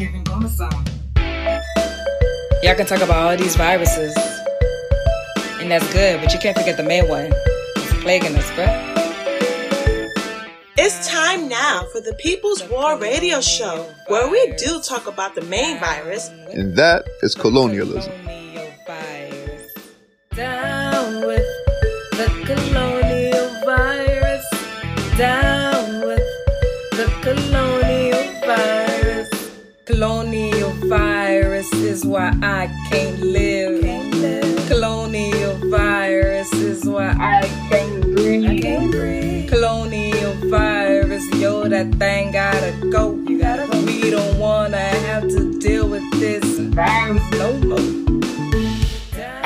giving Goma some. Y'all can talk about all these viruses, and that's good, but you can't forget the main one. It's plaguing us, bruh. It's time now for the People's War Radio Show, where we do talk about the main virus, and that is colonialism. Why I can't live. Colonial virus is why I can't breathe. Colonial virus, yo, that thing gotta go. We don't wanna have to deal with this virus no more.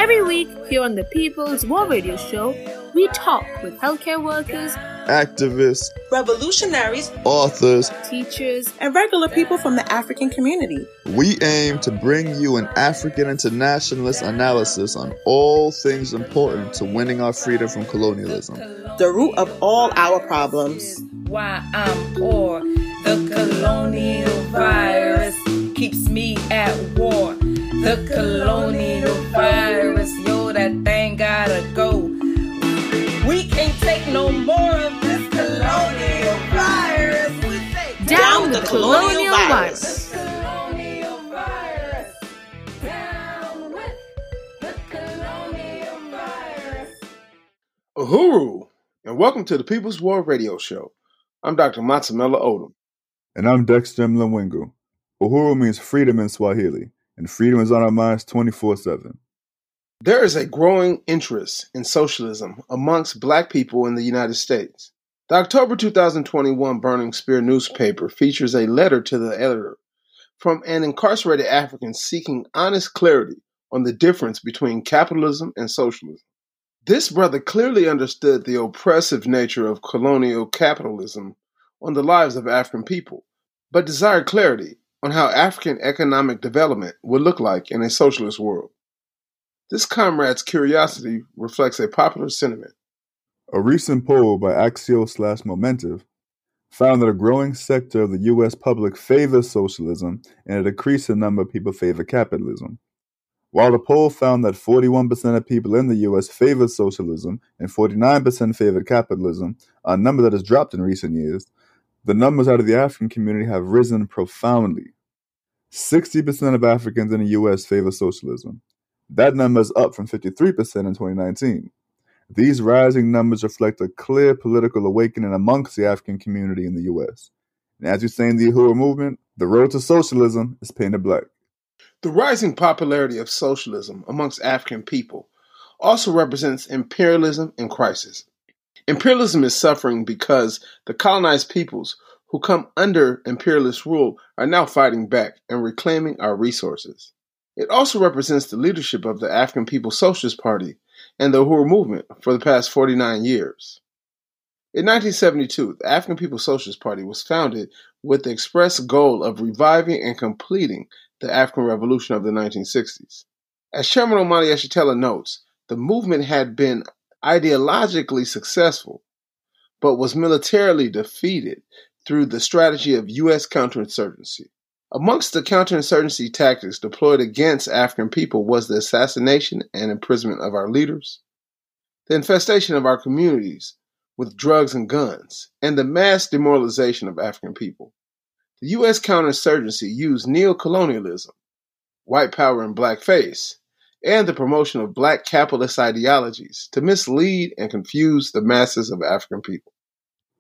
Every week here on the People's War Radio Show, we talk with healthcare workers, activists, revolutionaries, authors, teachers, and regular people from the African community. We aim to bring you an African internationalist analysis on all things important to winning our freedom from colonialism. The root of all our problems. Why I'm poor. The colonial virus keeps me at war. The colonial virus, yo, that thing gotta go. We can't take no more of this colonial virus. Down, down with the, the colonial, colonial virus. virus. Colonial virus. Down with colonial virus. Uhuru, and welcome to the People's War Radio Show. I'm Dr. Matsamela Odom. And I'm Dexter Mlawingu. Uhuru means freedom in Swahili and freedom is on our minds 24 7. There is a growing interest in socialism amongst black people in the United States. The October 2021 Burning Spear newspaper features a letter to the editor from an incarcerated African seeking honest clarity on the difference between capitalism and socialism. This brother clearly understood the oppressive nature of colonial capitalism on the lives of African people, but desired clarity on how African economic development would look like in a socialist world. This comrade's curiosity reflects a popular sentiment. A recent poll by Axios slash Momentive found that a growing sector of the U.S. public favors socialism and a decreasing number of people favor capitalism. While the poll found that 41% of people in the U.S. favored socialism and 49% favored capitalism, a number that has dropped in recent years, the numbers out of the African community have risen profoundly. 60% of Africans in the U.S. favor socialism. That number is up from 53% in 2019. These rising numbers reflect a clear political awakening amongst the African community in the U.S. And as you say in the Uhuru movement, the road to socialism is painted black. The rising popularity of socialism amongst African people also represents imperialism in crisis. Imperialism is suffering because the colonized peoples who come under imperialist rule are now fighting back and reclaiming our resources. It also represents the leadership of the African People's Socialist Party and the Uhuru movement for the past 49 years. In 1972, the African People's Socialist Party was founded with the express goal of reviving and completing the African Revolution of the 1960s. As Chairman Omali Yeshitela notes, the movement had been ideologically successful, but was militarily defeated through the strategy of U.S. counterinsurgency. Amongst the counterinsurgency tactics deployed against African people was the assassination and imprisonment of our leaders, the infestation of our communities with drugs and guns, and the mass demoralization of African people. The U.S. counterinsurgency used neocolonialism, white power and blackface, and the promotion of black capitalist ideologies to mislead and confuse the masses of African people.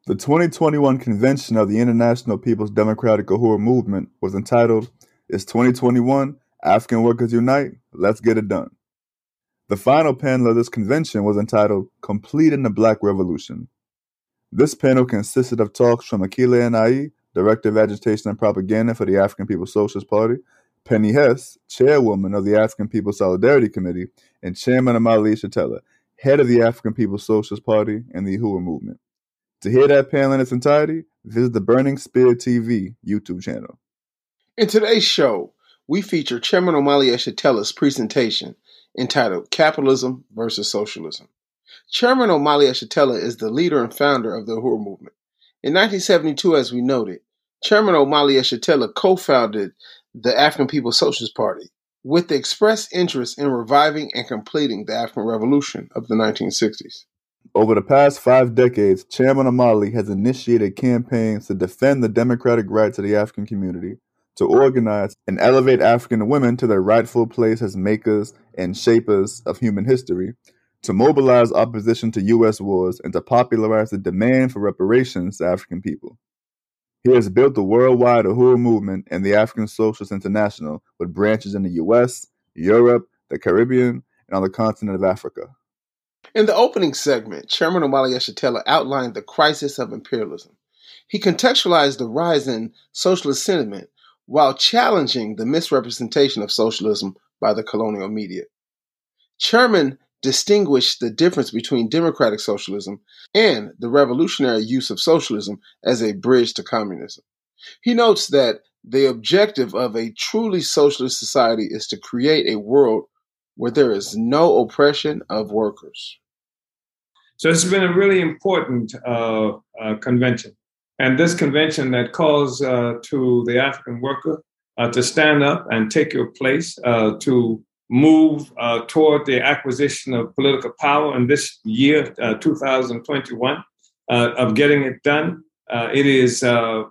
The 2021 convention of the International People's Democratic Uhuru Movement was entitled, It's 2021, African Workers Unite, Let's Get It Done. The final panel of this convention was entitled Completing the Black Revolution. This panel consisted of talks from Akile Anai, Director of Agitation and Propaganda for the African People's Socialist Party, Penny Hess, Chairwoman of the African People's Solidarity Committee, and Chairman Omali Yeshitela, Head of the African People's Socialist Party and the Uhuru Movement. To hear that panel in its entirety, visit the Burning Spear TV YouTube channel. In today's show, we feature Chairman Omali Yeshitela's presentation entitled Capitalism versus Socialism. Chairman Omali Yeshitela is the leader and founder of the Uhuru movement. In 1972, as we noted, Chairman Omali Yeshitela co-founded the African People's Socialist Party, with the express interest in reviving and completing the African Revolution of the 1960s. Over the past five decades, Chairman Omali has initiated campaigns to defend the democratic rights of the African community, to organize and elevate African women to their rightful place as makers and shapers of human history, to mobilize opposition to U.S. wars, and to popularize the demand for reparations to African people. He has built the worldwide Uhuru movement and the African Socialist International with branches in the US, Europe, the Caribbean, and on the continent of Africa. In the opening segment, Chairman Omali Yeshitela outlined the crisis of imperialism. He contextualized the rise in socialist sentiment while challenging the misrepresentation of socialism by the colonial media. Chairman distinguished the difference between democratic socialism and the revolutionary use of socialism as a bridge to communism. He notes that the objective of a truly socialist society is to create a world where there is no oppression of workers. So it's been a really important uh, uh, convention. And this convention that calls uh, to the African worker uh, to stand up and take your place, uh, to move uh, toward the acquisition of political power in this year, uh, 2021, uh, of getting it done. It is a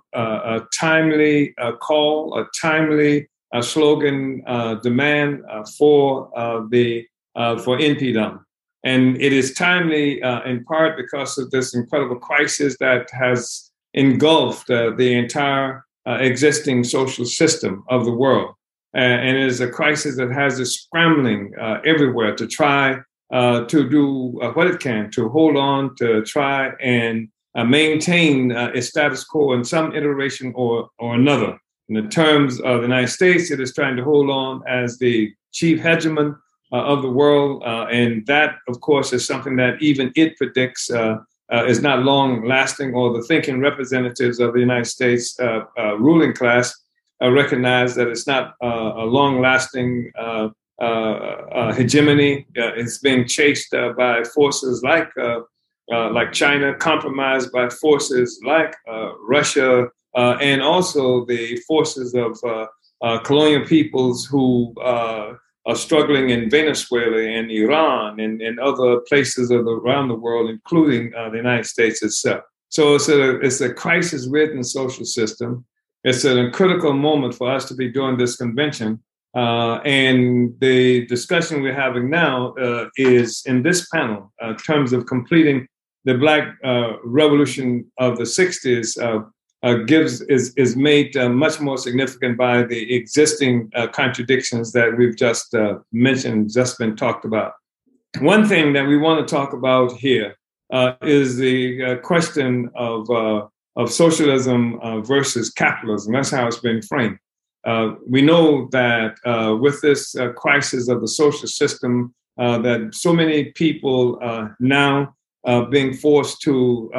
timely call, a timely slogan, demand for the for NPDUM. And it is timely in part because of this incredible crisis that has engulfed the entire existing social system of the world and it is a crisis that has us scrambling uh, everywhere to try uh, to do uh, what it can to hold on, to try and uh, maintain uh, its status quo in some iteration or, or another. In the terms of the United States, it is trying to hold on as the chief hegemon uh, Uh, of the world. Uh, and that, of course, is something that even it predicts uh, is not long lasting, or the thinking representatives of the United States ruling class uh, recognize that it's not uh, a long lasting uh, hegemony. it's being chased by forces like, like China, compromised by forces like Russia, and also the forces of colonial peoples who are struggling in Venezuela and Iran and, and other places the, around the world, including uh, the United States itself. So it's a, it's a crisis ridden social system it's a critical moment for us to be doing this convention. Uh, and the discussion we're having now uh, is in this panel, uh, in terms of completing the Black uh, Revolution of the 60s, uh, uh, gives is, is made much more significant by the existing contradictions that we've just mentioned, just been talked about. One thing that we want to talk about here is the question of of socialism uh, versus capitalism. That's how it's been framed. Uh, we know that uh, with this uh, crisis of the social system, uh, that so many people uh, now being forced to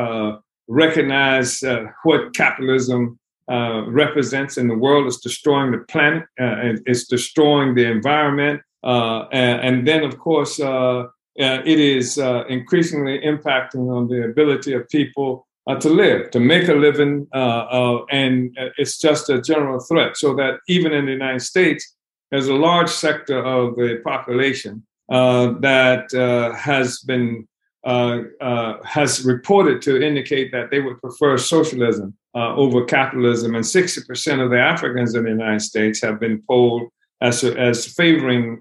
recognize what capitalism represents in the world. It's destroying the planet. And it's destroying the environment. And, and, then, of course, it is increasingly impacting on the ability of people uh, to live, to make a living, uh, uh, and it's just a general threat. So that even in the United States, there's a large sector of the population uh, that uh, has been uh, has reported to indicate that they would prefer socialism over capitalism, and 60% of the Africans in the United States have been polled as as favoring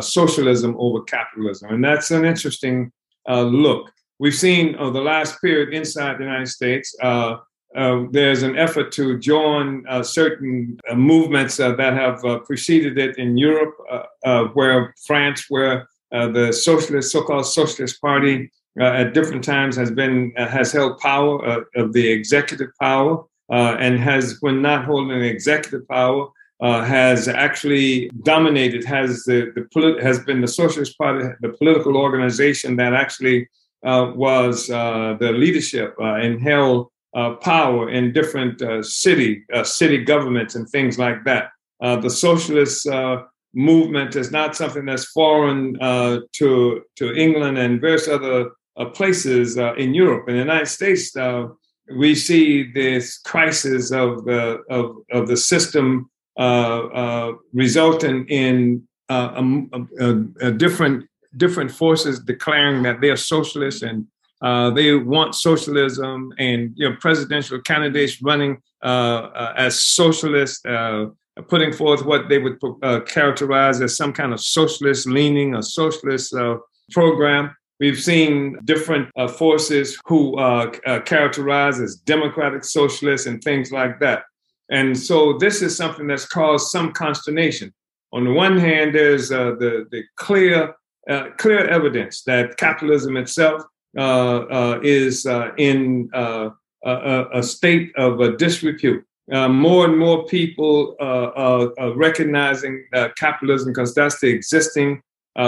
socialism over capitalism, and that's an interesting look we've seen over the last period inside the United States. Uh, uh, there's an effort to join uh, certain uh, movements uh, that have preceded it in Europe, where France, where Uh, the socialist, so-called socialist party, uh, at different times has been uh, has held power of the executive power, and has, when not holding executive power, uh, has actually dominated, has the, the polit- has been the Socialist Party, the political organization that actually uh, was uh, the leadership uh, and held power in different city city governments and things like that. the socialist movement is not something that's foreign to to England and various other places in Europe. In the United States, we see this crisis of the of, of the system resulting in a different different forces declaring that they are socialists and uh, they want socialism, and you know, presidential candidates running uh, uh, as socialists, uh, putting forth what they would uh, characterize as some kind of socialist leaning, a socialist uh, program. We've seen different forces who characterize as democratic socialists and things like that. And so this is something that's caused some consternation. On the one hand, there's the, the clear clear evidence that capitalism itself uh, uh, is uh, in a, a, state of disrepute. More and more people are recognizing capitalism because that's the existing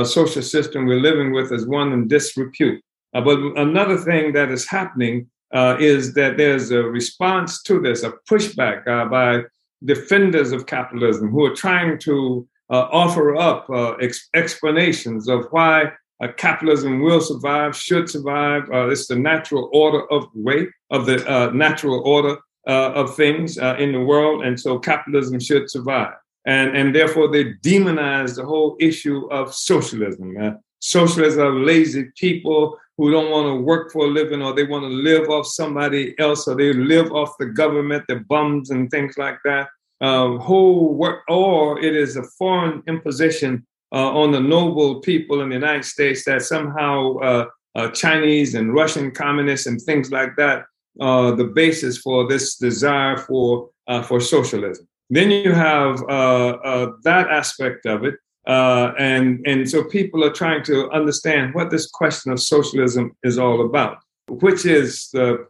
social system we're living with as one in disrepute. but another thing that is happening uh, is that there's a response to this, a pushback uh, by defenders of capitalism who are trying to uh, offer up ex- explanations of why uh, capitalism will survive, should survive. Uh, it's the natural order of the way of the uh, natural order uh, of things uh, in the world, and so capitalism should survive. And and therefore they demonize the whole issue of socialism. Uh, socialism are lazy people who don't want to work for a living, or they want to live off somebody else, or they live off the government, the bums and things like that. whole work, or it is a foreign imposition uh, on the noble people in the United States that somehow uh, uh, Chinese and Russian communists and things like that are the basis for this desire for uh, for socialism. Then you have uh, uh, that aspect of it, and and so people are trying to understand what this question of socialism is all about. Which is the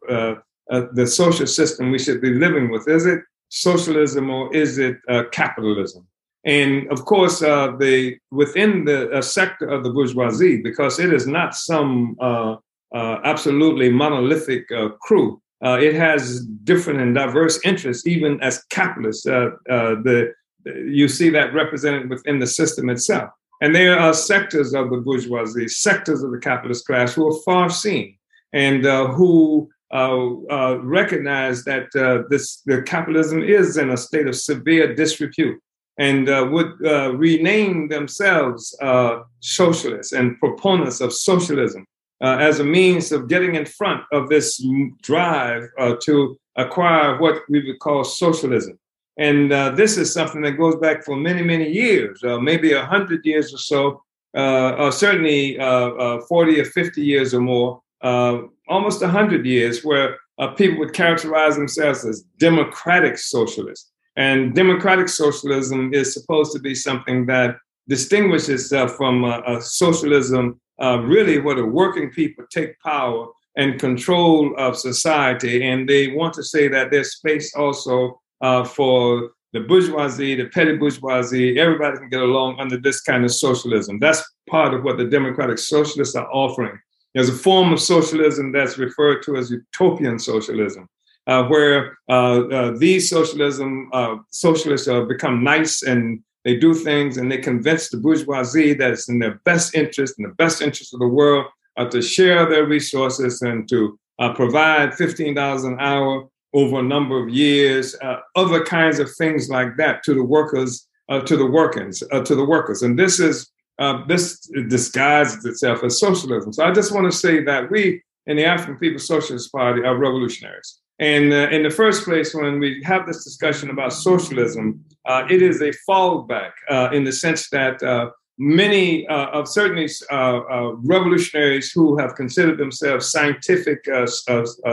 the social system we should be living with? Is it socialism or is it capitalism? And of course, uh, the within the uh, sector of the bourgeoisie, because it is not some uh, uh absolutely monolithic uh, crew. Uh, it has different and diverse interests, even as capitalists. the you see that represented within the system itself. And there are sectors of the bourgeoisie, sectors of the capitalist class who are far-seeing and who recognize that this the capitalism is in a state of severe disrepute and uh, would uh, rename themselves uh, socialists and proponents of socialism uh, as a means of getting in front of this drive uh, to acquire what we would call socialism. And uh, this is something that goes back for many, many years, maybe 100 years or so, or certainly 40 or 50 years or more, almost 100 years, where people would characterize themselves as democratic socialists. And democratic socialism is supposed to be something that distinguishes itself from uh, a socialism, uh, really, where the working people take power and control of society. And they want to say that there's space also uh, for the bourgeoisie, the petty bourgeoisie, everybody can get along under this kind of socialism. That's part of what the democratic socialists are offering. There's a form of socialism that's referred to as utopian socialism uh, where uh, uh, these socialism uh, socialists become nice and they do things and they convince the bourgeoisie that it's in their best interest, in the best interest of the world, uh, to share their resources and to uh, provide $15 an hour over a number of years, uh, other kinds of things like that to the workers, to the workers, to the workers. And this is uh, this disguises itself as socialism. So I just want to say that we in the African People's Socialist Party are revolutionaries. And uh, in the first place, when we have this discussion about socialism, uh, it is a fallback uh, in the sense that uh, many uh, of certainly uh, revolutionaries who have considered themselves scientific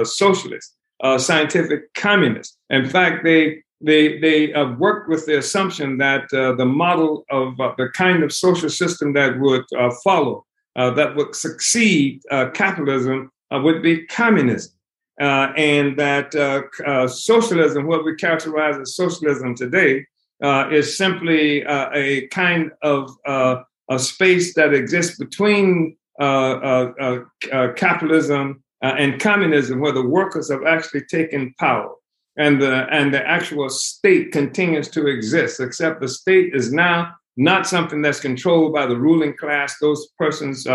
socialists, scientific communists. In fact, they they they have worked with the assumption that the model of the kind of social system that would follow, that would succeed capitalism, would be communism uh, and that uh, uh, socialism, what we characterize as socialism today, uh, is simply uh, a kind of a space that exists between capitalism and communism, where the workers have actually taken power. And the, and the actual state continues to exist, except the state is now not something that's controlled by the ruling class, those persons,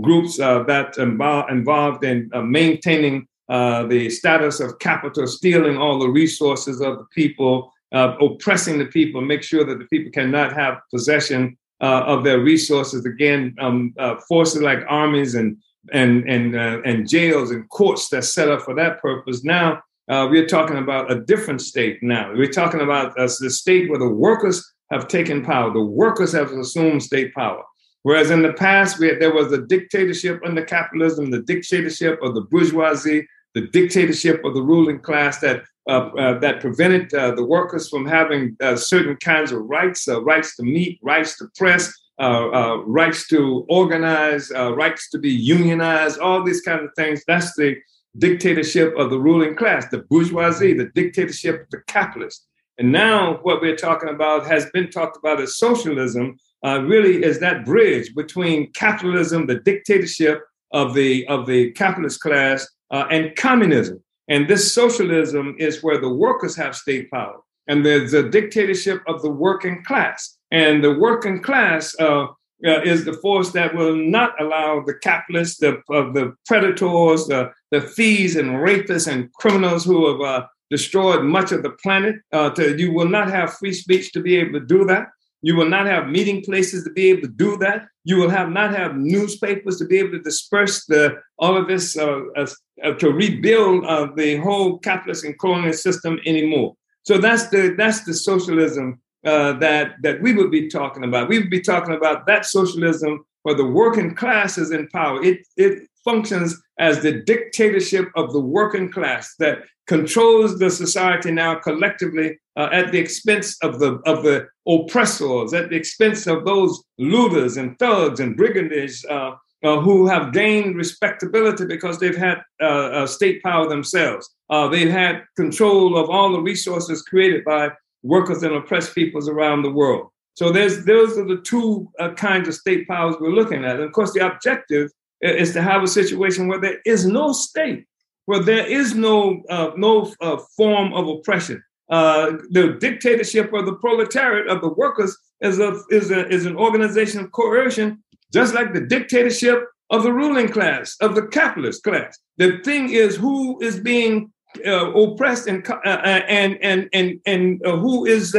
groups that involved, involved in maintaining uh, the status of capital, stealing all the resources of the people, uh, oppressing the people, make sure that the people cannot have possession uh, of their resources. Again, um, uh, forces like armies and and and uh, and jails and courts that's set up for that purpose. Now we're talking about a different state. Now we're talking about the state where the workers have taken power. The workers have assumed state power. Whereas in the past, had, there was a dictatorship under capitalism, the dictatorship of the bourgeoisie, the dictatorship of the ruling class that uh, uh, that prevented uh, the workers from having uh, certain kinds of rights, uh, rights to meet, rights to press, uh, rights to organize, rights to be unionized, all these kinds of things. That's the dictatorship of the ruling class, the bourgeoisie, the dictatorship of the capitalist. And now what we're talking about has been talked about as socialism, really is that bridge between capitalism, the dictatorship of the of the capitalist class, and communism. And this socialism is where the workers have state power, and there's a dictatorship of the working class. And the working class uh, uh, is the force that will not allow the capitalists, the, uh, the predators, the, the thieves and rapists and criminals who have uh, destroyed much of the planet. Uh, to, you will not have free speech to be able to do that. You will not have meeting places to be able to do that. You will have not have newspapers to be able to disperse the all of this uh, uh, to rebuild uh, the whole capitalist and colonial system anymore. So that's the that's the socialism uh, that that we would be talking about. We would be talking about that socialism where the working class is in power. It it functions as the dictatorship of the working class that controls the society now collectively uh, at the expense of the of the oppressors, at the expense of those looters and thugs and brigands uh, uh, who have gained respectability because they've had uh, uh, state power themselves. Uh, they've had control of all the resources created by workers and oppressed peoples around the world. So there's those are the two kinds of state powers we're looking at. And of course, the objective is to have a situation where there is no state, where there is no uh, no uh, form of oppression. Uh, the dictatorship of the proletariat of the workers is a, is a, is an organization of coercion, just like the dictatorship of the ruling class of the capitalist class. The thing is, who is being uh, oppressed and uh, uh, and and and and who is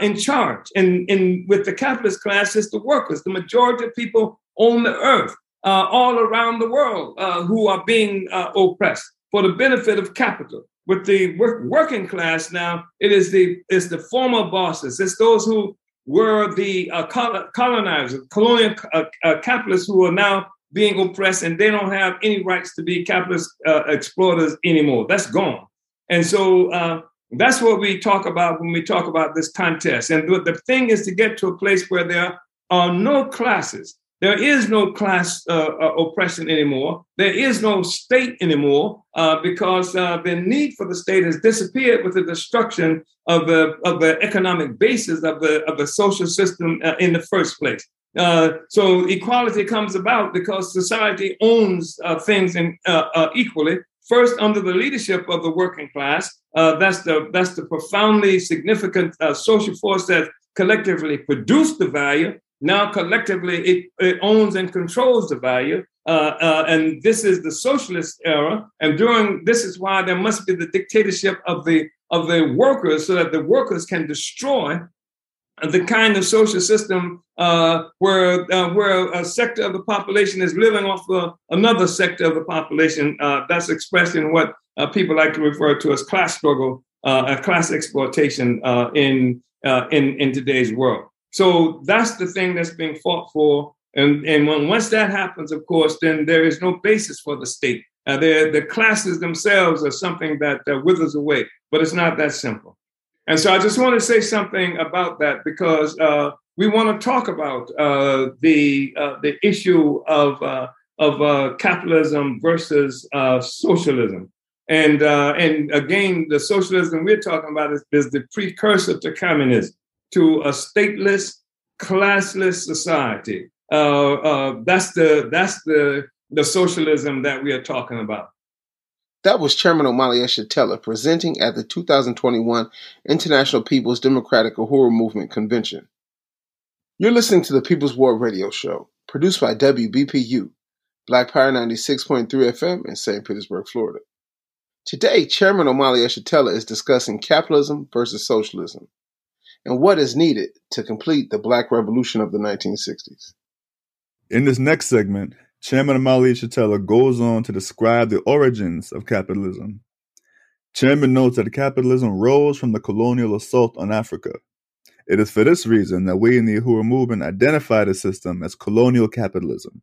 in charge? And, and with the capitalist class, it's the workers. The majority of people on the earth uh, all around the world uh, who are being uh, oppressed for the benefit of capital. With the work, working class now, it is the it's the former bosses. It's those who were the uh, colonizers, colonial uh, uh, capitalists who are now being oppressed, and they don't have any rights to be capitalist exploiters anymore. That's gone. And so that's what we talk about when we talk about this contest. And the thing is to get to a place where there are no classes there is no class uh, uh, oppression anymore. There is no state anymore uh, because uh, the need for the state has disappeared with the destruction of the of the economic basis of the of the social system uh, in the first place. Uh, so equality comes about because society owns things in, equally. First, under the leadership of the working class, that's the that's the profoundly significant social force that collectively produced the value now collectively it, it owns and controls the value. Uh, uh, and this is the socialist era. And during this is why there must be the dictatorship of the of the workers, so that the workers can destroy the kind of social system uh, where uh, where a sector of the population is living off of another sector of the population. Uh, that's expressed in what uh, people like to refer to as class struggle, uh, class exploitation in in in today's world. So that's the thing that's being fought for. And, and when, once that happens, of course, then there is no basis for the state. Uh, the classes themselves are something that uh, withers away, but it's not that simple. And so I just want to say something about that because uh, we want to talk about uh, the uh, the issue of uh, of capitalism versus socialism. And and again, the socialism we're talking about is, is the precursor to communism to a stateless, classless society. Uh, uh, that's the that's the the socialism that we are talking about. That was Chairman Omali Yeshitela presenting at the 2021 International People's Democratic Uhuru Movement Convention. You're listening to the People's War Radio Show, produced by WBPU, Black Power 96.3 FM in St. Petersburg, Florida. Today, Chairman Omali Yeshitela is discussing capitalism versus socialism and what is needed to complete the Black Revolution of the 1960s. In this next segment, Chairman Omali Yeshitela goes on to describe the origins of capitalism. Chairman notes that capitalism rose from the colonial assault on Africa. It is for this reason that we in the Uhuru movement identify the system as colonial capitalism.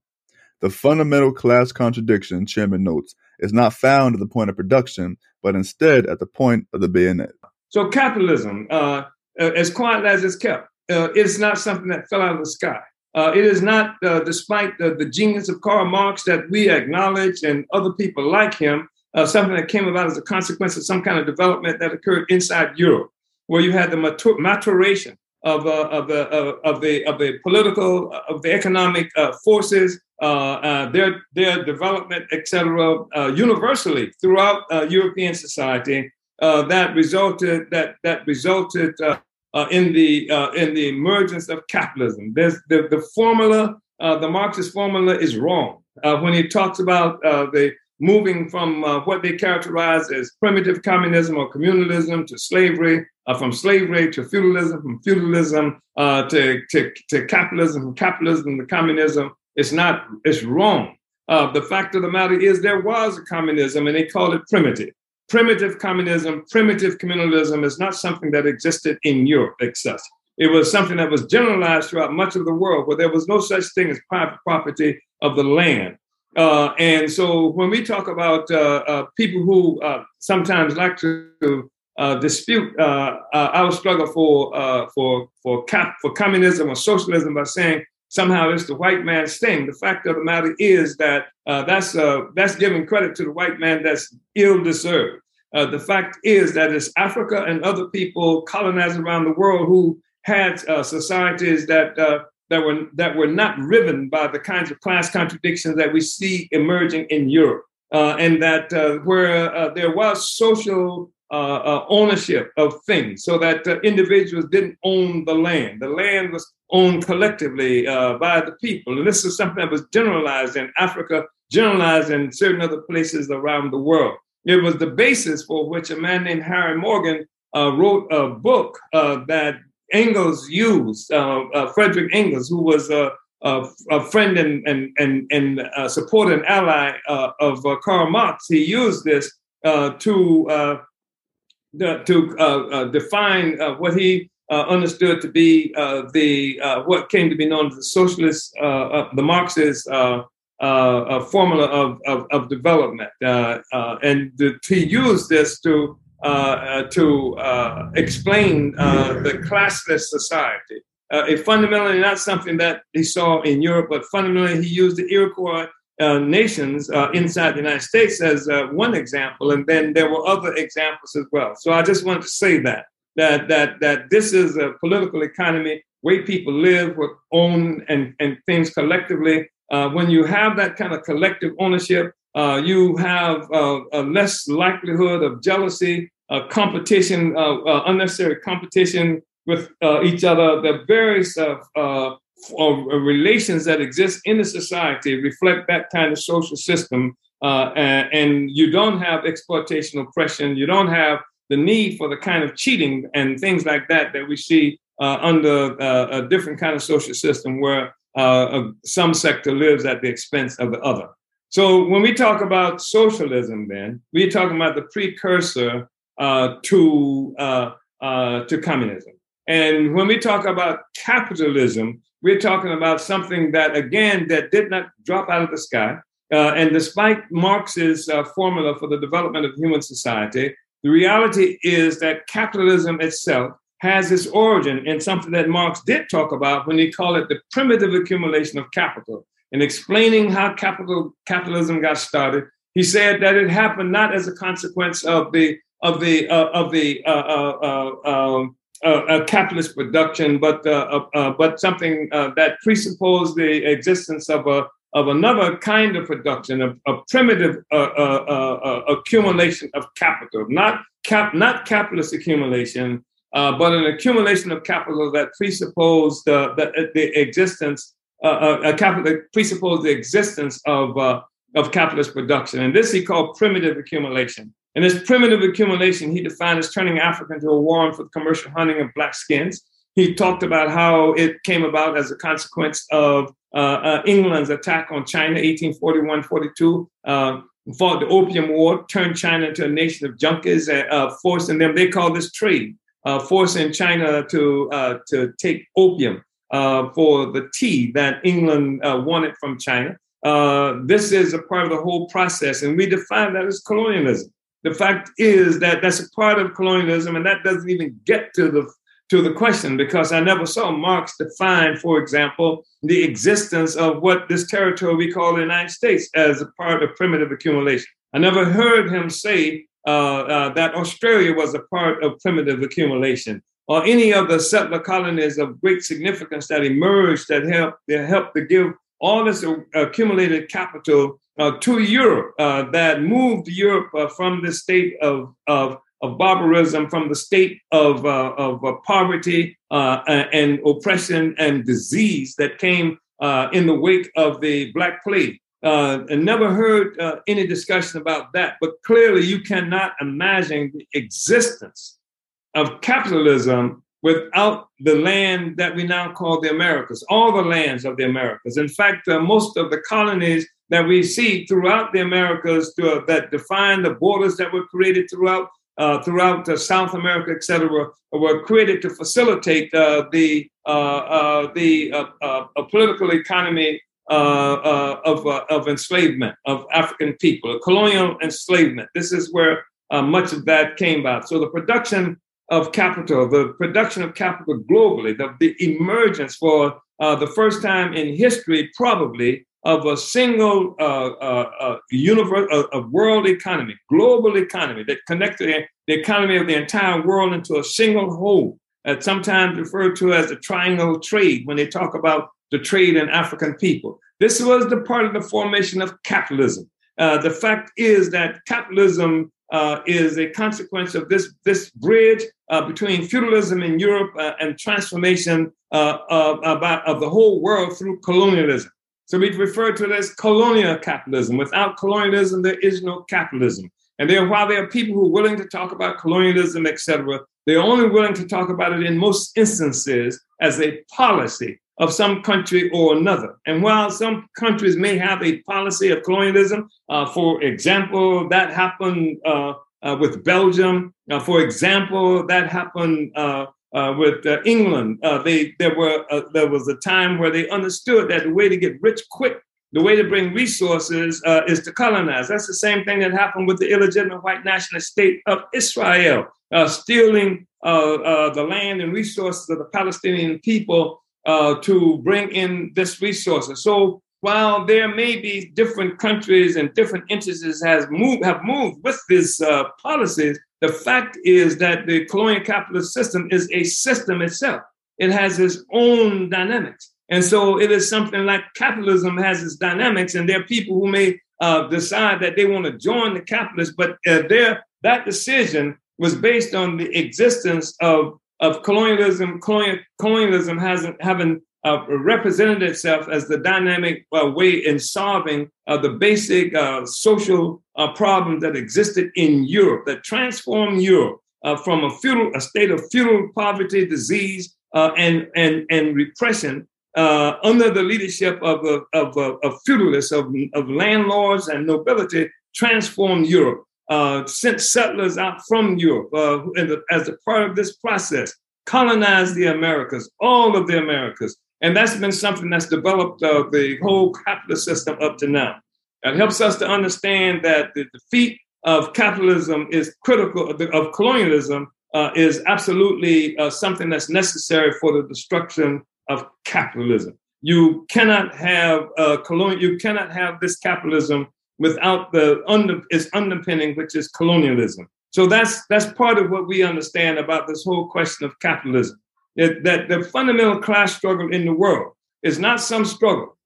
The fundamental class contradiction, Chairman notes, is not found at the point of production, but instead at the point of the bayonet. So capitalism, uh, uh, as quiet as it's kept, uh, it's not something that fell out of the sky. Uh, it is not, uh, despite the, the, genius of Karl Marx that we acknowledge and other people like him, uh, something that came about as a consequence of some kind of development that occurred inside Europe, where you had the matur- maturation of, of, the, of, the, of the political, of the economic forces uh, uh, their their development, etc., uh, universally throughout European society. That resulted that that resulted in the in the emergence of capitalism. There's the the formula, the Marxist formula is wrong when he talks about the moving from uh, what they characterize as primitive communism or communalism to slavery, uh, from slavery to feudalism, from feudalism uh, to, to, to, capitalism, from capitalism to communism, it's not, it's wrong. Uh, the fact of the matter is there was a communism and they called it primitive. Primitive communism, primitive communalism is not something that existed in Europe excess. It was something that was generalized throughout much of the world where there was no such thing as private property of the land. Uh, and so when we talk about uh, uh people who uh, sometimes like to uh, dispute our struggle for, for, for, cap, for communism or socialism by saying somehow it's the white man's thing. The fact of the matter is that uh, that's uh, that's giving credit to the white man that's ill deserved. Uh, the fact is that it's Africa and other people colonized around the world who had uh, societies that uh, that were that were not riven by the kinds of class contradictions that we see emerging in Europe, uh, and that where there was social uh, uh, ownership of things so that uh, individuals didn't own the land. The land was owned collectively uh, by the people. And this is something that was generalized in Africa, generalized in certain other places around the world. It was the basis for which a man named Harry Morgan uh, wrote a book uh, that Engels used, uh, uh, Frederick Engels, who was a, a, a friend and, and, and, and support and ally uh, of Karl Marx. He used this to to uh, uh, define uh, what he understood to be the what came to be known as the socialist, the Marxist formula of, of, of development, and to, to use this to uh, to uh, explain uh, the classless society. it fundamentally not something that he saw in Europe, but fundamentally he used the Iroquois uh, nations uh, inside the United States as uh, one example, and then there were other examples as well. So I just wanted to say that that that that this is a political economy, way people live, own and and things collectively. Uh, when you have that kind of collective ownership, uh, you have a less likelihood of jealousy, competition, unnecessary competition with each other. The various relations that exist in the society reflect that kind of social system. Uh, and, and, you don't have exploitation, oppression. You don't have the need for the kind of cheating and things like that that we see uh, under uh, a different kind of social system where uh, some sector lives at the expense of the other. So when we talk about socialism, then we're talking about the precursor uh, to uh, to communism. And when we talk about capitalism, we're talking about something that, again, that did not drop out of the sky. Uh, and despite Marx's uh, formula for the development of human society, the reality is that capitalism itself has its origin in something that Marx did talk about when he called it the primitive accumulation of capital. In explaining how capital capitalism got started, he said that it happened not as a consequence of the of the uh, of the uh, uh, uh um, a capitalist production, but uh, uh, but something uh, that presupposed the existence of a of another kind of production, a, a primitive accumulation of capital, not cap, not capitalist accumulation, but an accumulation of capital that presupposed the, the existence, a capital that presupposed the existence of of capitalist production. And this he called primitive accumulation. And this primitive accumulation he defined as turning Africa into a warren for the commercial hunting of black skins. He talked about how it came about as a consequence of uh, uh, England's attack on China, 1841 42. Uh, fought the Opium War, turned China into a nation of junkies, uh, forcing them, they call this trade, uh, forcing China to, uh, to take opium for the tea that England wanted from China. this is a part of the whole process, and we define that as colonialism. The fact is that that's a part of colonialism, and that doesn't even get to the to the question because I never saw Marx define, for example, the existence of what this territory we call the United States as a part of primitive accumulation. I never heard him say uh, uh, that Australia was a part of primitive accumulation or any of the settler colonies of great significance that emerged that helped, that helped to give all this accumulated capital uh, to Europe uh, that moved Europe uh, from the state of, of of barbarism, from the state of, uh, of uh, poverty uh, and oppression and disease that came uh, in the wake of the Black Plague. Uh, and never heard uh, any discussion about that. But clearly, you cannot imagine the existence of capitalism without the land that we now call the Americas, all the lands of the Americas. In fact, most of the colonies that we see throughout the Americas to, that define the borders that were created throughout uh, throughout uh, South America, et cetera, were created to facilitate uh, the uh, uh, the uh, political economy of of enslavement of African people, colonial enslavement. This is where much of that came about. So the production of capital, the production of capital globally, the, the emergence for the first time in history, probably of a single uh, uh, uh, universe, a, a, world economy, global economy that connected the economy of the entire world into a single whole. Sometimes referred to as the triangle trade when they talk about the trade in African people. This was the part of the formation of capitalism. Uh, the fact is that capitalism uh, is a consequence of this, this bridge uh, between feudalism in Europe and transformation of, of the whole world through colonialism. So we refer to it as colonial capitalism. Without colonialism, there is no capitalism. And while there are people who are willing to talk about colonialism, etc., they're only willing to talk about it in most instances as a policy of some country or another. And while some countries may have a policy of colonialism, uh, for example, that happened uh, uh, with Belgium. Uh, for example, that happened uh, uh, with England. They there were there was a time where they understood that the way to get rich quick, the way to bring resources is to colonize. That's the same thing that happened with the illegitimate white nationalist state of Israel, stealing the land and resources of the Palestinian people to bring in this resources. So while there may be different countries and different interests has moved have moved with these policies, the fact is that the colonial capitalist system is a system itself. It has its own dynamics. And so it is something like capitalism has its dynamics, and there are people who may uh, decide that they want to join the capitalists, but uh, their, that decision was based on the existence of, of colonialism. Colonial, colonialism hasn't having uh, represented itself as the dynamic uh, way in solving uh, the basic uh, social uh, problems that existed in Europe, that transformed Europe uh, from a feudal, a state of feudal poverty, disease, and, and, and repression under the leadership of, of, of, of feudalists, of, of landlords and nobility, transformed Europe. Sent settlers out from Europe as a part of this process, colonized the Americas, all of the Americas, and that's been something that's developed uh, the whole capitalist system up to now. It helps us to understand that the defeat of capitalism is critical, of colonialism uh, is absolutely uh, something that's necessary for the destruction of capitalism. You cannot have uh, colonial, you cannot have this capitalism without the under, its underpinning, which is colonialism. So that's that's part of what we understand about this whole question of capitalism that, that the fundamental class struggle in the world is not some struggle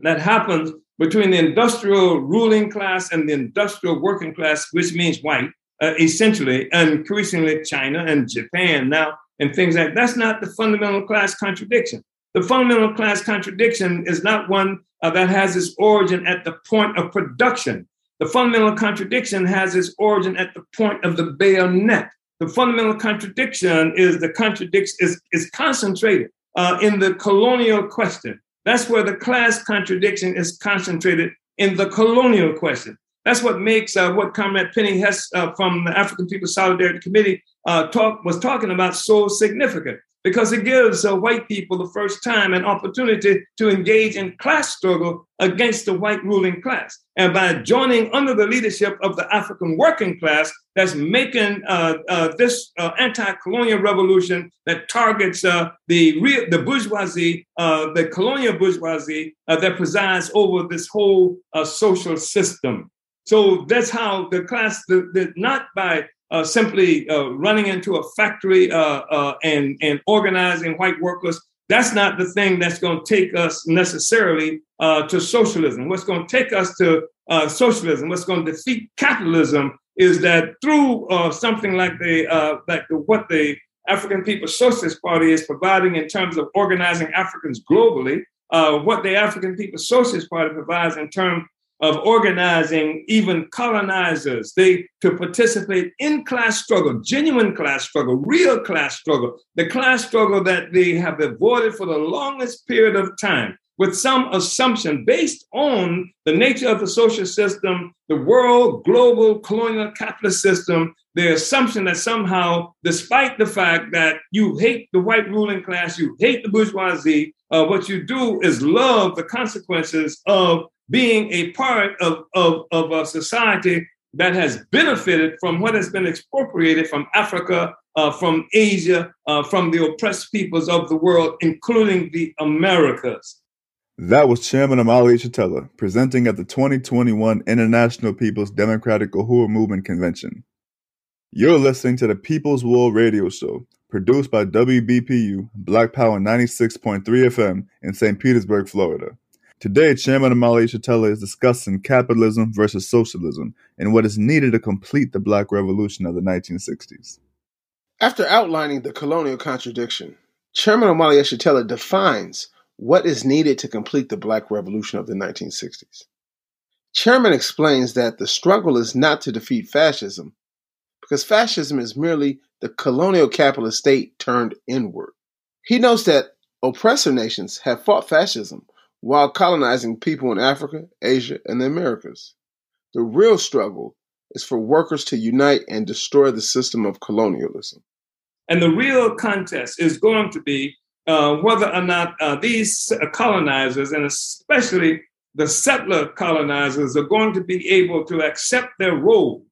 that happens between the industrial ruling class and the industrial working class, which means white, uh, essentially, and increasingly China and Japan now, and things like that. That's not the fundamental class contradiction. The fundamental class contradiction is not one uh, that has its origin at the point of production. The fundamental contradiction has its origin at the point of the bayonet. The fundamental contradiction is the contradiction is, is concentrated uh, in the colonial question. That's where the class contradiction is concentrated in the colonial question. That's what makes uh, what Comrade Penny Hess uh, from the African People's Solidarity Committee uh, talk, was talking about so significant because it gives uh, white people the first time an opportunity to engage in class struggle against the white ruling class. And by joining under the leadership of the African working class, that's making uh, uh, this uh, anti-colonial revolution that targets uh, the real, the bourgeoisie, uh, the colonial bourgeoisie that presides over this whole social system. So that's how the class, the, the, not by uh, simply uh, running into a factory uh, uh, and, and organizing white workers, that's not the thing that's going to take us necessarily uh, to socialism. What's going to take us to uh, socialism, what's going to defeat capitalism, is that through something like the like the, what the African People's Socialist Party is providing in terms of organizing Africans globally, what the African People's Socialist Party provides in terms of organizing even colonizers. They to participate in class struggle genuine class struggle real class struggle. The class struggle that they have avoided for the longest period of time with some assumption based on the nature of the social system the world global colonial capitalist system the assumption that somehow despite the fact that you hate the white ruling class you hate the bourgeoisie uh, what you do is love the consequences of being a part of, of, of a society that has benefited from what has been expropriated from Africa, uh, from Asia, uh, from the oppressed peoples of the world, including the Americas. That was Chairman Omali Yeshitela presenting at the 2021 International People's Democratic Uhuru Movement Convention. You're listening to the People's War Radio Show, produced by WBPU Black Power 96.3 FM in St. Petersburg, Florida. Today, Chairman Omali Yeshitela is discussing capitalism versus socialism and what is needed to complete the Black Revolution of the 1960s. After outlining the colonial contradiction, Chairman Omali Yeshitela defines what is needed to complete the Black Revolution of the 1960s. Chairman explains that the struggle is not to defeat fascism, because fascism is merely the colonial capitalist state turned inward. He notes that oppressor nations have fought fascism while colonizing people in Africa, Asia, and the Americas. The real struggle is for workers to unite and destroy the system of colonialism. And the real contest is going to be uh, whether or not uh, these colonizers, and especially the settler colonizers, are going to be able to accept their role,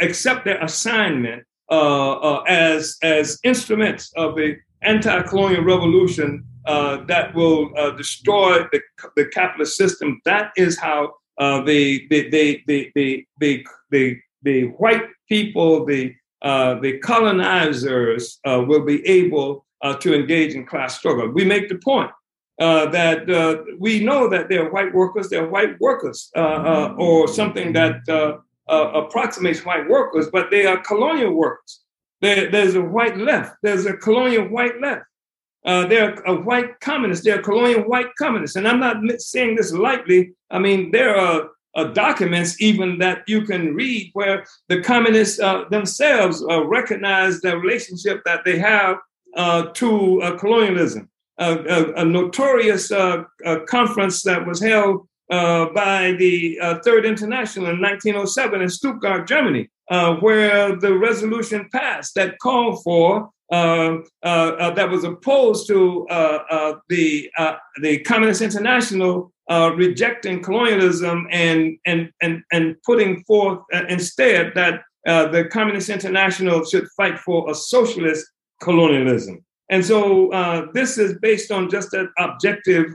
accept their assignment uh, uh as, as instruments of the anti colonial revolution uh, that will uh, destroy the, the capitalist system. That is how uh, the, the, the, the, the, the, the, the, white people, the, uh, the colonizers uh, will be able uh, to engage in class struggle. We make the point that we know that they're white workers, they're white workers, or something that approximates white workers, but they are colonial workers. There, there's a white left, there's a colonial white left. Uh, they're a white communist. They're colonial white communists. And I'm not saying this lightly. I mean, there are uh, documents even that you can read where the communists uh, themselves uh, recognize the relationship that they have uh, to uh, colonialism. A, notorious conference that was held by the Third International in 1907 in Stuttgart, Germany, where the resolution passed that called for Uh, uh, uh, that was opposed to uh, the the Communist International rejecting colonialism and and and and putting forth instead that the Communist International should fight for a socialist colonialism. And so this is based on just an objective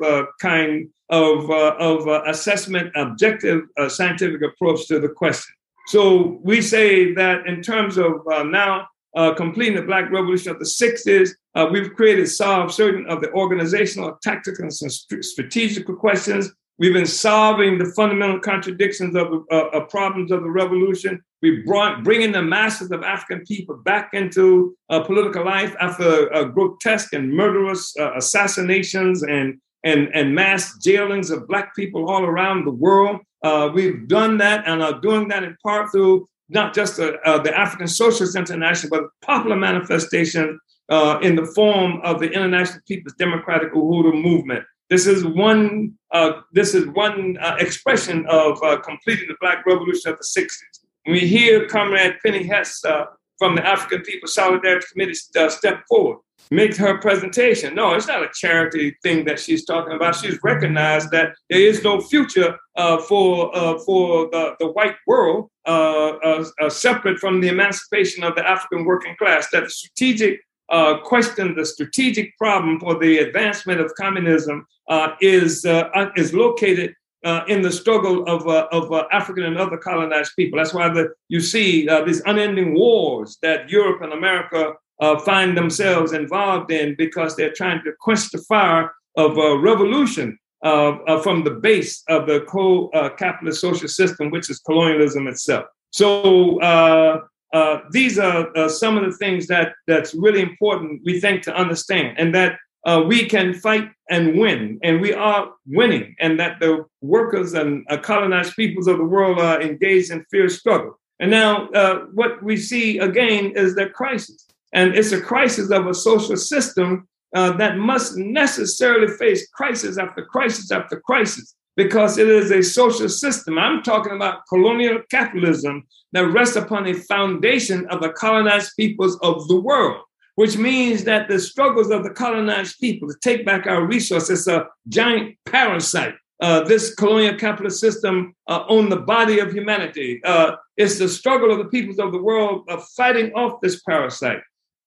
kind of, uh, of uh, assessment, objective uh, scientific approach to the question. So we say that in terms of now uh, completing the Black Revolution of the 60s. Uh, we've created, solved certain of the organizational, tactical, and strategical questions. We've been solving the fundamental contradictions of uh, problems of the revolution. We brought bringing the masses of African people back into uh, political life after uh, grotesque and murderous uh, assassinations and and and mass jailings of black people all around the world. Uh, we've done that and are doing that in part through not just the, uh, the African Socialist International, but popular manifestation uh, in the form of the International People's Democratic Uhuru Movement. This is one. Uh, this is one uh, expression of uh, completing the Black Revolution of the '60s. We hear Comrade Penny Hess uh, from the African People's Solidarity Committee uh, step forward, make her presentation. No, it's not a charity thing that she's talking about. She's recognized that there is no future uh, for for the, the white world separate from the emancipation of the African working class. That the strategic uh, question the strategic problem for the advancement of communism uh, is uh, uh is located uh, in the struggle of uh, of African and other colonized people. That's why the, you see these unending wars that Europe and America find themselves involved in because they're trying to quench the fire of a revolution from the base of the co-capitalist social system, which is colonialism itself. So uh, these are uh, some of the things that that's really important we think to understand and that uh, we can fight and win and we are winning and that the workers and uh, colonized peoples of the world are engaged in fierce struggle and now uh, what we see again is the crisis and it's a crisis of a social system uh, that must necessarily face crisis after crisis after crisis because it is a social system. I'm talking about colonial capitalism that rests upon a foundation of the colonized peoples of the world, which means that the struggles of the colonized people to take back our resources a giant parasite. Uh, this colonial capitalist system uh, on the body of humanity. Uh, it's the struggle of the peoples of the world of fighting off this parasite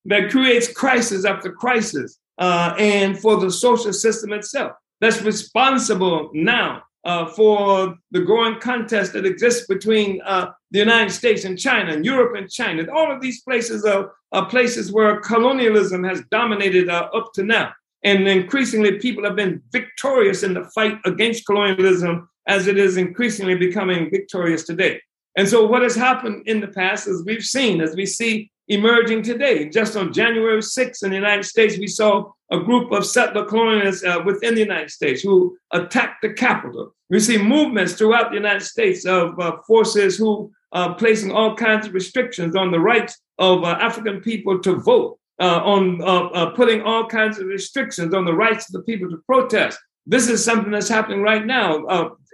that creates crisis after crisis uh, and for the social system itself that's responsible now uh, for the growing contest that exists between uh, the United States and China, and Europe and China. All of these places are, are places where colonialism has dominated uh, up to now. And increasingly, people have been victorious in the fight against colonialism as it is increasingly becoming victorious today. And so, what has happened in the past, as we've seen, as we see emerging today. Just on January 6th in the United States, we saw a group of settler colonialists uh, within the United States who attacked the Capitol. We see movements throughout the United States of uh, forces who are placing all kinds of restrictions on the rights of uh, African people to vote, uh, on uh, uh, putting all kinds of restrictions on the rights of the people to protest. This is something that's happening right now.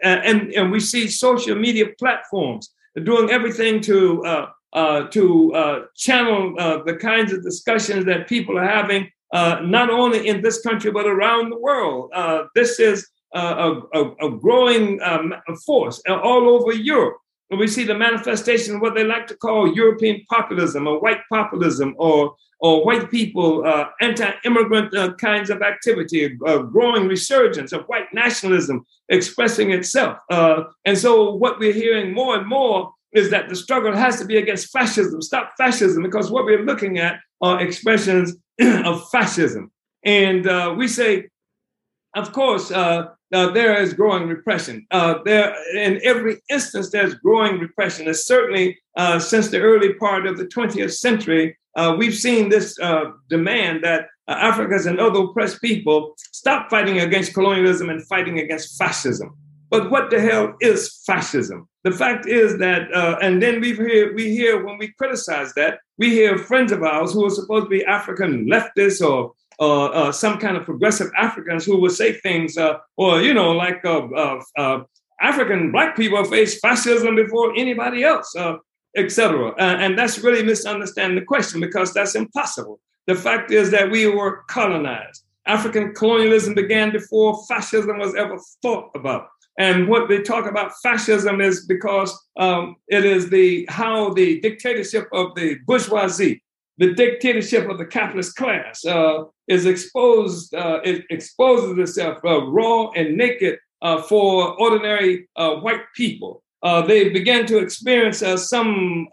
and, and we see social media platforms doing everything to uh, to uh, channel uh, the kinds of discussions that people are having, uh, not only in this country, but around the world. Uh, this is a, a, a, growing um, force all over Europe. And we see the manifestation of what they like to call European populism or white populism or, or white people, anti immigrant kinds of activity, a growing resurgence of white nationalism expressing itself. and so, what we're hearing more and more is that the struggle has to be against fascism. Stop fascism, because what we're looking at are expressions of fascism. And uh, we say, of course, uh, uh, there is growing repression. Uh, there, in every instance, there's growing repression. And certainly, uh, since the early part of the 20th century, uh, we've seen this demand that Africans and other oppressed people stop fighting against colonialism and fighting against fascism. But what the hell is fascism? The fact is that, uh, and then we hear we hear when we criticize that, we hear friends of ours who are supposed to be African leftists or uh, uh, some kind of progressive Africans who will say things, uh, or you know, like uh, uh, African black people face fascism before anybody else, etc. and that's really misunderstanding the question because that's impossible. The fact is that we were colonized. African colonialism began before fascism was ever thought about. And what they talk about fascism is because um, it is the how the dictatorship of the bourgeoisie, the dictatorship of the capitalist class, uh, is exposed. Uh, it exposes itself uh, raw and naked uh, for ordinary uh, white people. Uh, they begin to experience some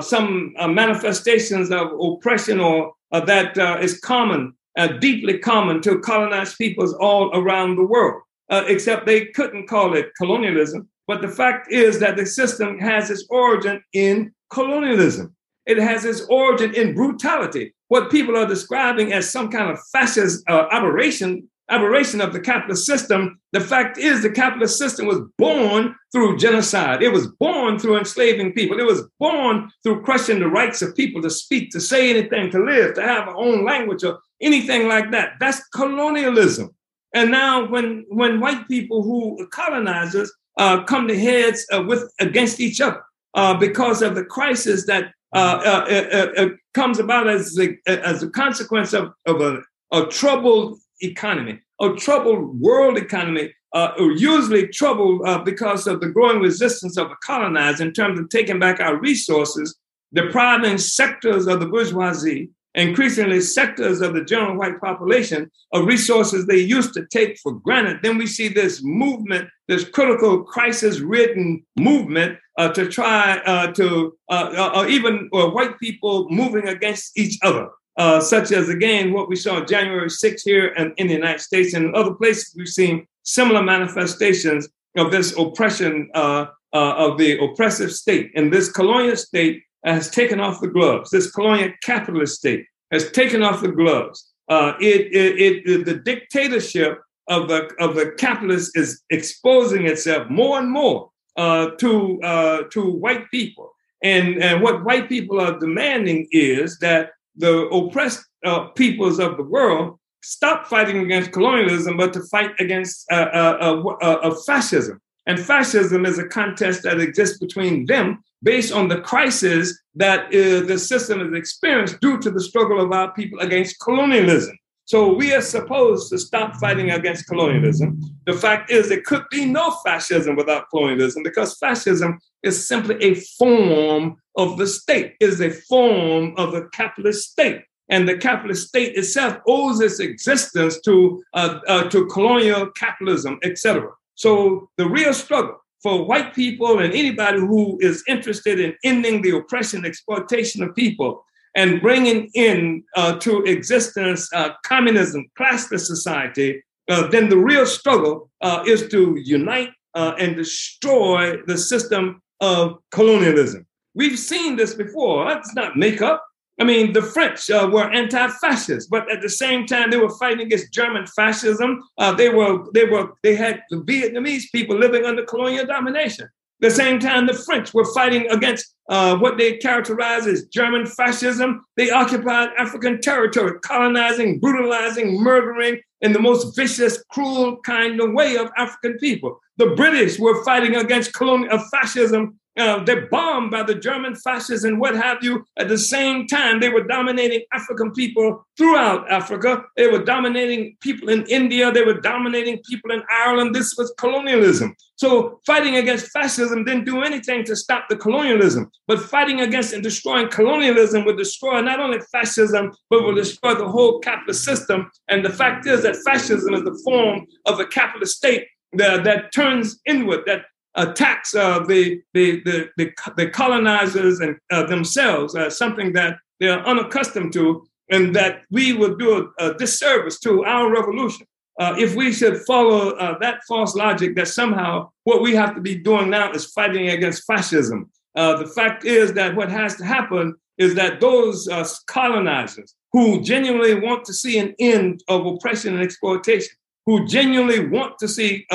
some manifestations of oppression or that is common, deeply common to colonized peoples all around the world uh, except they couldn't call it colonialism But the fact is that the system has its origin in colonialism. It has its origin in brutality. What people are describing as some kind of fascist uh, aberration aberration of the capitalist system. The fact is, the capitalist system was born through genocide. It was born through enslaving people. It was born through crushing the rights of people to speak, to say anything, to live, to have our own language, or anything like that. That's colonialism. And now, when when white people who colonizers uh, come to heads uh, with against each other uh, because of the crisis that uh, uh, uh, comes about as a, as a consequence of, of a, a troubled economy, a troubled world economy, uh, usually troubled because of the growing resistance of the colonized in terms of taking back our resources, depriving sectors of the bourgeoisie, increasingly sectors of the general white population of resources they used to take for granted. Then we see this movement, this critical crisis ridden movement uh, to try uh, to, uh, uh, even white people moving against each other uh, such as again what we saw January 6th here and in the United States and other places. We've seen similar manifestations of this oppression uh, uh, of the oppressive state, and this colonial state has taken off the gloves. This colonial capitalist state has taken off the gloves. Uh, it, it, it, the dictatorship of the of the capitalists is exposing itself more and more uh, to uh, to white people. And, and what white people are demanding is that the oppressed uh, peoples of the world stop fighting against colonialism, but to fight against uh, uh fascism. And fascism is a contest that exists between them based on the crisis that uh, the system has experienced due to the struggle of our people against colonialism. So we are supposed to stop fighting against colonialism. The fact is, there could be no fascism without colonialism because fascism is simply a form of the state, is a form of the capitalist state. And the capitalist state itself owes its existence to, uh, uh, to colonial capitalism, etc. So the real struggle for white people and anybody who is interested in ending the oppression, exploitation of people, and bringing in uh, to existence uh, communism, classless society, uh, then the real struggle uh, is to unite uh, and destroy the system of colonialism. We've seen this before. That's not makeup. I mean, the French uh, were anti-fascist, but at the same time, they were fighting against German fascism. they were, they were, they had the Vietnamese people living under colonial domination the same time, the French were fighting against uh, what they characterized as German fascism. They occupied African territory, colonizing, brutalizing, murdering in the most vicious, cruel kind of way of African people. The British were fighting against colonial fascism uh, they're bombed by the German fascists and what have you. At the same time, they were dominating African people throughout Africa. They were dominating people in India. They were dominating people in Ireland. This was colonialism. So fighting against fascism didn't do anything to stop the colonialism. But fighting against and destroying colonialism would destroy not only fascism, but will destroy the whole capitalist system. And the fact is that fascism is the form of a capitalist state that, that turns inward, that attacks uh, the, the, the, the, the, colonizers and uh, themselves, uh, something that they're unaccustomed to, and that we would do a, a disservice to our revolution. Uh, if we should follow uh, that false logic that somehow what we have to be doing now is fighting against fascism. Uh, the fact is that what has to happen is that those colonizers who genuinely want to see an end of oppression and exploitation, who genuinely want to see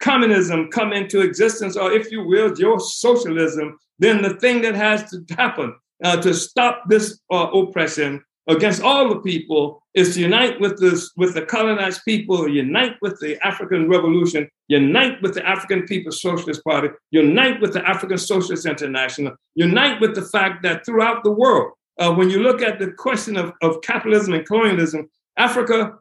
communism come into existence, or if you will, your socialism, then the thing that has to happen uh, to stop this uh, oppression against all the people is to unite with this with the colonized people, unite with the African Revolution, unite with the African People's Socialist Party, unite with the African Socialist International, unite with the fact that throughout the world, uh, when you look at the question of, of capitalism and colonialism, Africa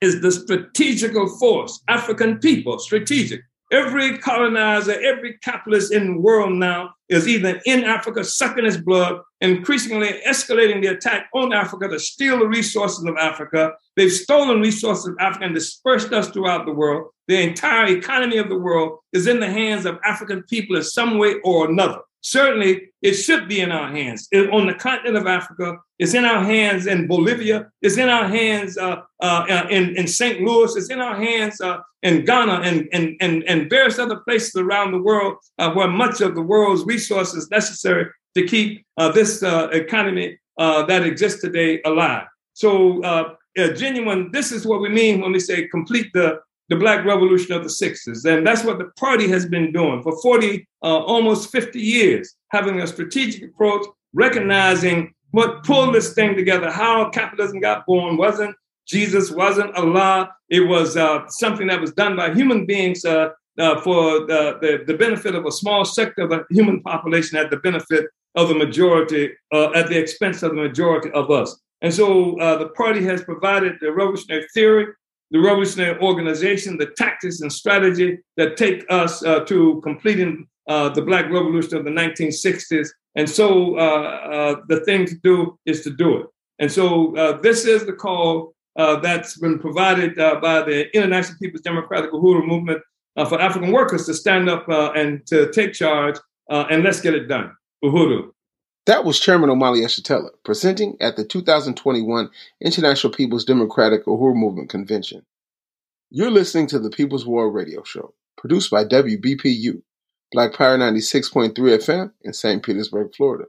is the strategical force, African people, strategic. Every colonizer, every capitalist in the world now is either in Africa, sucking its blood, increasingly escalating the attack on Africa to steal the resources of Africa. They've stolen resources of Africa and dispersed us throughout the world. The entire economy of the world is in the hands of African people in some way or another. Certainly it should be in our hands. It, on the continent of Africa, it's in our hands in Bolivia, it's in our hands uh, uh, in, in St. Louis, it's in our hands uh, in Ghana and, and, and, and various other places around the world uh, where much of the world's resources necessary to keep uh, this uh, economy that exists today alive. So, genuine, this is what we mean when we say complete the the Black Revolution of the 60s. And that's what the party has been doing for 40, uh, almost 50 years, having a strategic approach, recognizing what pulled this thing together, how capitalism got born wasn't Jesus, wasn't Allah. It was uh, something that was done by human beings uh, uh for the, the, the, benefit of a small sector of the human population at the benefit of the majority, uh, at the expense of the majority of us. And so uh, the party has provided the revolutionary theory, the revolutionary organization, the tactics and strategy that take us uh, to completing uh, the Black Revolution of the 1960s. And so uh, uh, the thing to do is to do it. And so uh, this is the call uh, that's been provided by the International People's Democratic Uhuru Movement for African workers to stand up and to take charge, and let's get it done. Uhuru. That was Chairman Omali Yeshitela presenting at the 2021 International People's Democratic Uhuru Movement Convention. You're listening to the People's War Radio Show, produced by WBPU, Black Power 96.3 FM in St. Petersburg, Florida.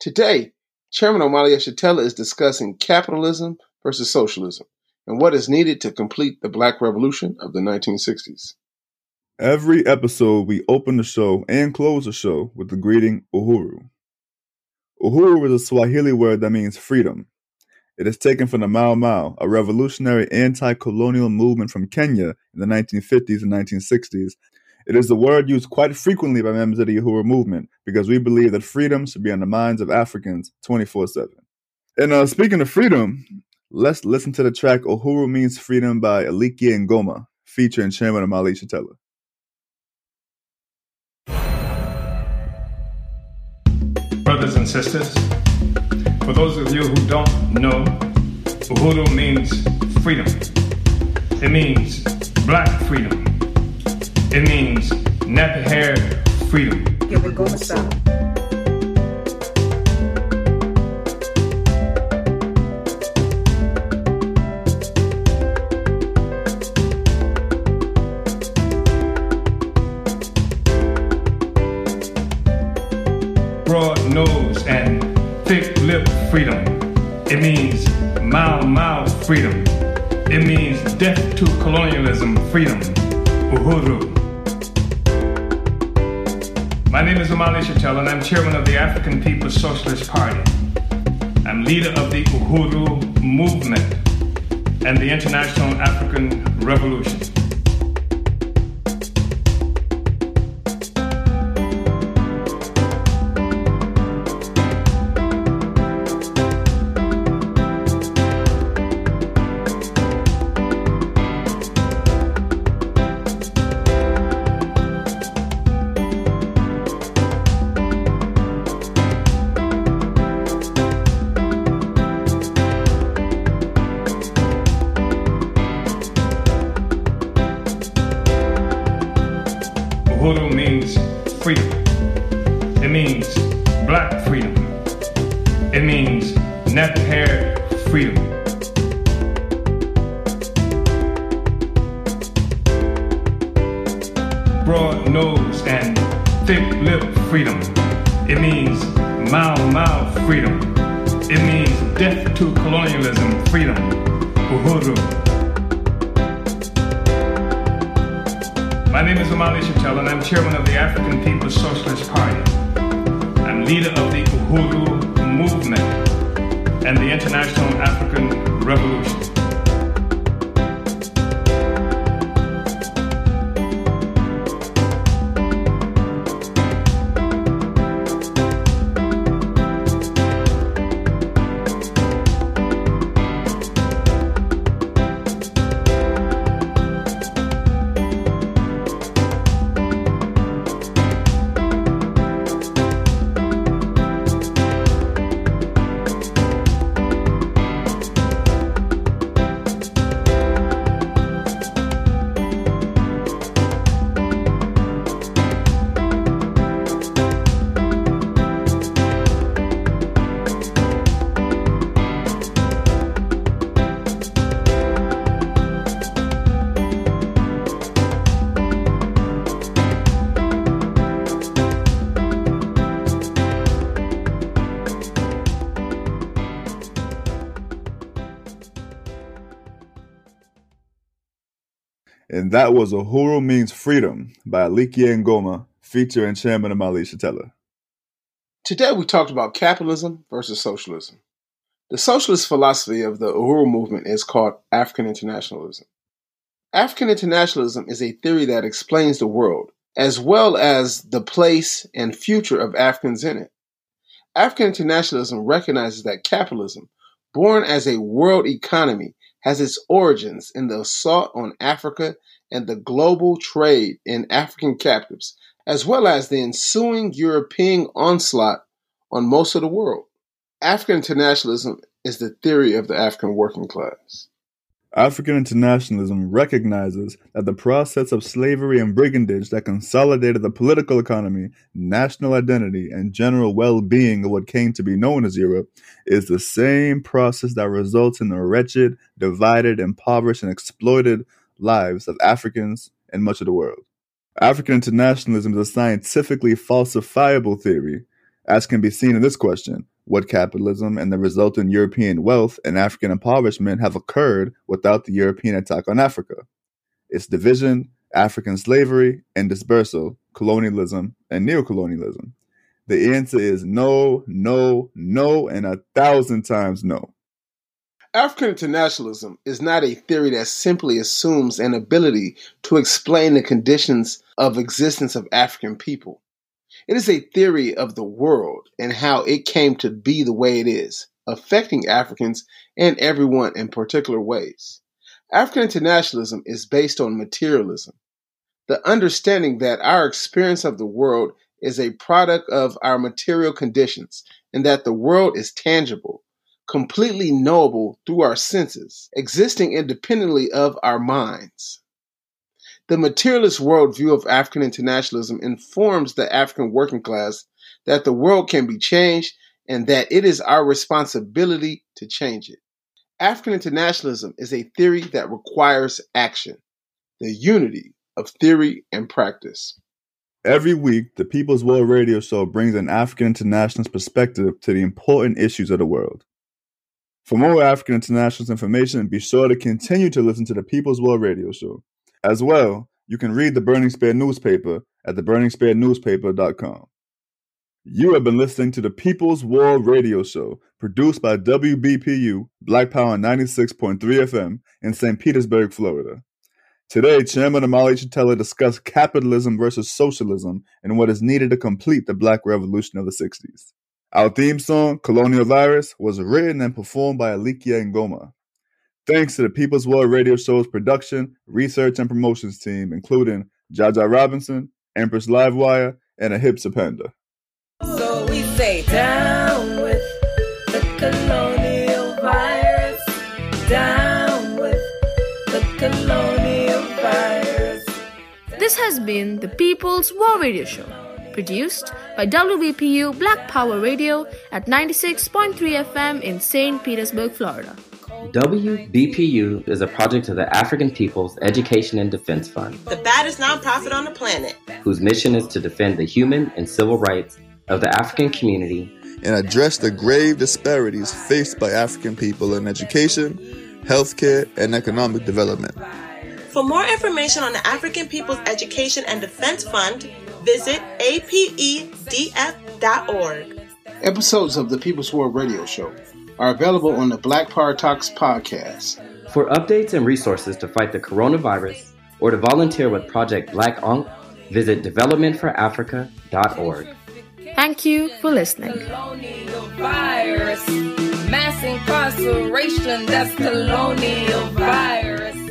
Today, Chairman Omali Yeshitela is discussing capitalism versus socialism and what is needed to complete the Black Revolution of the 1960s. Every episode, we open the show and close the show with the greeting Uhuru. Uhuru is a Swahili word that means freedom. It is taken from the Mau Mau, a revolutionary anti colonial movement from Kenya in the 1950s and 1960s. It is the word used quite frequently by members of the Uhuru movement because we believe that freedom should be on the minds of Africans 24 7. And uh, speaking of freedom, let's listen to the track Uhuru Means Freedom by Alikia Ngoma, featuring Chairman Omali Yeshitela. Brothers and sisters. For those of you who don't know, Uhuru means freedom. It means black freedom. It means nappy hair freedom. Freedom. It means Mau Mau freedom. It means death to colonialism freedom. Uhuru. My name is Omali Yeshitela and I'm chairman of the African People's Socialist Party. I'm leader of the Uhuru movement and the International African Revolution. And that was a Uhuru Means Freedom by Alikia Ngoma, featuring Chairman Omali Yeshitela. Today we talked about capitalism versus socialism. The socialist philosophy of the Uhuru movement is called African internationalism. African internationalism is a theory that explains the world, as well as the place and future of Africans in it. African internationalism recognizes that capitalism, born as a world economy, has its origins in the assault on Africa and the global trade in African captives, as well as the ensuing European onslaught on most of the world. African internationalism is the theory of the African working class. African internationalism recognizes that the process of slavery and brigandage that consolidated the political economy, national identity, and general well being of what came to be known as Europe is the same process that results in the wretched, divided, impoverished, and exploited lives of Africans and much of the world. African internationalism is a scientifically falsifiable theory, as can be seen in this question what capitalism and the resultant European wealth and African impoverishment have occurred without the European attack on Africa. Its division, African slavery and dispersal, colonialism and neocolonialism. The answer is no, no, no, and a thousand times no. African internationalism is not a theory that simply assumes an ability to explain the conditions of existence of African people. It is a theory of the world and how it came to be the way it is, affecting Africans and everyone in particular ways. African internationalism is based on materialism, the understanding that our experience of the world is a product of our material conditions and that the world is tangible, completely knowable through our senses, existing independently of our minds. The materialist worldview of African internationalism informs the African working class that the world can be changed and that it is our responsibility to change it. African internationalism is a theory that requires action, the unity of theory and practice. Every week, the People's War Radio Show brings an African internationalist perspective to the important issues of the world. For more African internationalist information, be sure to continue to listen to the People's War Radio Show. As well, you can read the Burning Spear newspaper at theburningspearnewspaper.com. You have been listening to the People's War Radio Show, produced by WBPU Black Power 96.3 FM in St. Petersburg, Florida. Today, Chairman Omali Yeshitela discussed capitalism versus socialism and what is needed to complete the Black Revolution of the 60s. Our theme song, Colonial Virus, was written and performed by Alikia Ngoma. Thanks to the People's War Radio Show's production, research, and promotions team, including Jaja Robinson, Empress Livewire, and Ahibsa Panda. So we say down with the colonial virus, down with the colonial virus. This has been the People's War Radio Show, produced by WBPU Black Power Radio at 96.3 FM in St. Petersburg, Florida. WBPU is a project of the African People's Education and Defense Fund, The baddest nonprofit on the planet. whose mission is to defend the human and civil rights of the African community and address the grave disparities faced by African people in education, healthcare, and economic development. For more information on the African People's Education and Defense Fund, visit apedf.org. Episodes of the People's War Radio Show are available on the Black Power Talks podcast. For updates and resources to fight the coronavirus or to volunteer with Project Black Ankh, visit developmentforafrica.org. Thank you for listening. Colonial virus, mass incarceration, that's colonial virus.